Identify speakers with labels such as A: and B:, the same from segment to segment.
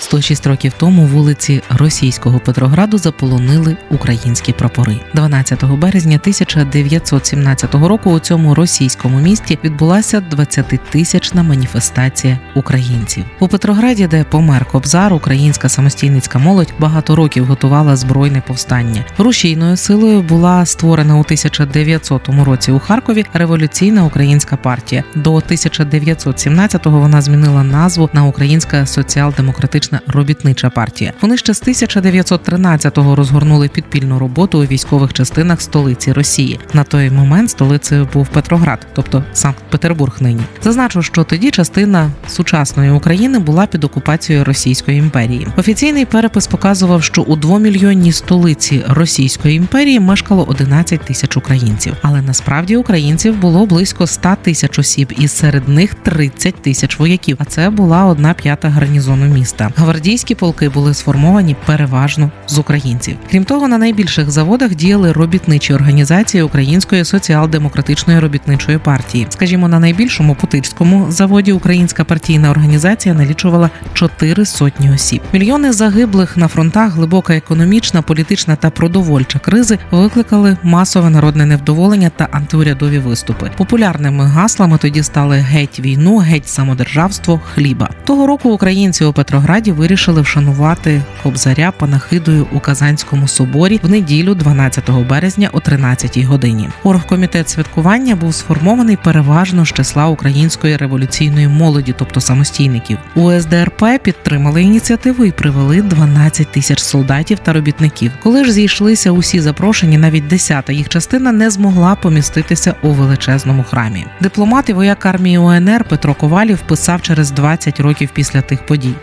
A: 106 років тому вулиці російського Петрограду заполонили українські прапори. 12 березня 1917 року у цьому російському місті відбулася 20-тисячна маніфестація українців у Петрограді, де помер Кобзар, українська самостійницька молодь багато років готувала збройне повстання. Рушійною силою була створена у 1900 році у Харкові революційна українська партія. До 1917-го вона змінила назву на Українська соціал-демократична робітнича партія. Вони ще з 1913-го розгорнули підпільну роботу у військових частинах столиці Росії. На той момент столицею був Петроград, тобто Санкт-Петербург. Нині зазначу, що тоді частина сучасної України була під окупацією Російської імперії. Офіційний перепис показував, що у двомільйонній столиці Російської імперії мешкало 11 тисяч українців, але насправді українців було близько 100 тисяч осіб, і серед них 30 тисяч вояків. А це була одна п'ята гарнізону міста гвардійські полки були сформовані переважно з українців. Крім того, на найбільших заводах діяли робітничі організації Української соціал-демократичної робітничої партії. Скажімо, на найбільшому путильському заводі Українська партійна організація налічувала чотири сотні осіб. Мільйони загиблих на фронтах, глибока економічна, політична та продовольча кризи викликали масове народне невдоволення та антиурядові виступи. Популярними гаслами тоді стали геть війну, геть самодержавство, хліба. Того року українці у Петрограді вирішили вшанувати Кобзаря панахидою у Казанському соборі в неділю, 12 березня о 13 годині. Оргкомітет святкування був сформований переважно з числа української революційної молоді, тобто самостійників. У СДРП підтримали ініціативу і привели 12 тисяч солдатів та робітників. Коли ж зійшлися усі запрошені, навіть десята їх частина не змогла поміститися у величезному храмі. Дипломат і вояк армії УНР Петро Ковалів писав через 20 років після тих подій.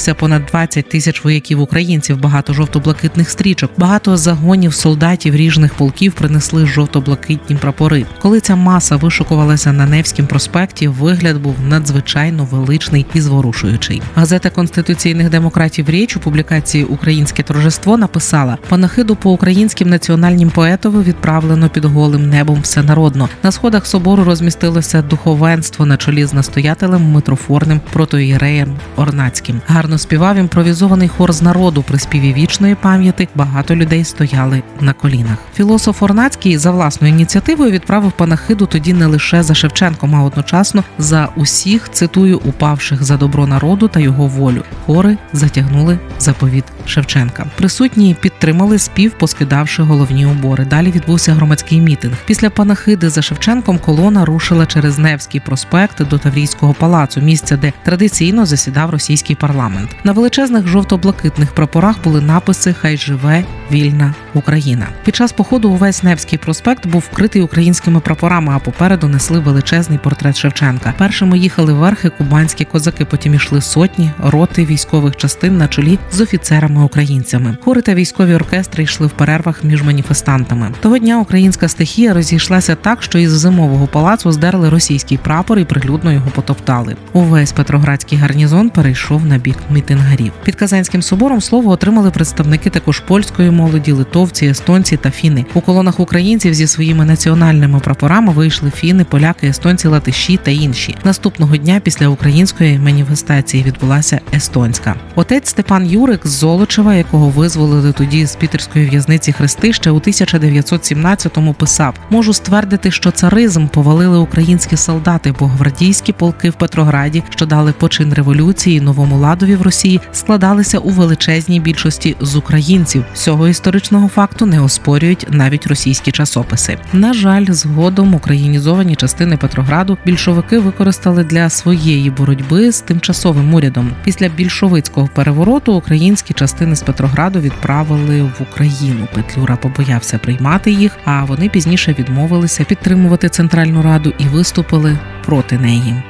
A: Зійшлися понад 20 тисяч вояків українців, багато жовто-блакитних стрічок, багато загонів солдатів ріжних полків принесли жовто-блакитні прапори. Коли ця маса вишукувалася на Невському проспекті, вигляд був надзвичайно величний і зворушуючий. Газета конституційних демократів річ у публікації Українське торжество написала: панахиду по українським національнім поетові відправлено під голим небом всенародно. На сходах собору розмістилося духовенство на чолі з настоятелем митрофорним протоїреєм Орнацьким. Гарно співав імпровізований хор з народу при співі вічної пам'яті. Багато людей стояли на колінах. Філософ Орнацький за власною ініціативою відправив панахиду тоді не лише за Шевченком, а одночасно за усіх цитую упавших за добро народу та його волю. Хори затягнули заповіт Шевченка. Присутні підтримали спів, поскидавши головні убори. Далі відбувся громадський мітинг. Після панахиди за Шевченком колона рушила через Невський проспект до Таврійського палацу, місця, де традиційно засідав російський парламент. На величезних жовто-блакитних прапорах були написи Хай живе вільна Україна. Під час походу увесь Невський проспект був вкритий українськими прапорами, а попереду несли величезний портрет Шевченка. Першими їхали верхи кубанські козаки, потім ішли сотні роти військових частин на чолі з офіцерами-українцями. Хори та військові оркестри йшли в перервах між маніфестантами. Того дня українська стихія розійшлася так, що із зимового палацу здерли російський прапор і прилюдно його потоптали. Увесь Петроградський гарнізон перейшов на бік мітингарів. Під Казанським собором слово отримали представники також польської молоді, литовці, естонці та фіни. У колонах українців зі своїми національними прапорами вийшли фіни, поляки, естонці, латиші та інші. Наступного дня після української маніфестації відбулася естонська. Отець Степан Юрик з Золочева, якого визволили тоді з пітерської в'язниці Хрести, ще у 1917-му писав: можу ствердити, що царизм повалили українські солдати, бо гвардійські полки в Петрограді, що дали почин революції новому ладові в Росії, складалися у величезній більшості з українців. Цього історичного факту не оспорюють навіть російські часописи. На жаль, згодом українізовані частини Петрограду більшовики використали для своєї боротьби з тимчасовим урядом. Після більшовицького перевороту українські частини з Петрограду відправили в Україну. Петлюра побоявся приймати їх, а вони пізніше відмовилися підтримувати центральну раду і виступили проти неї.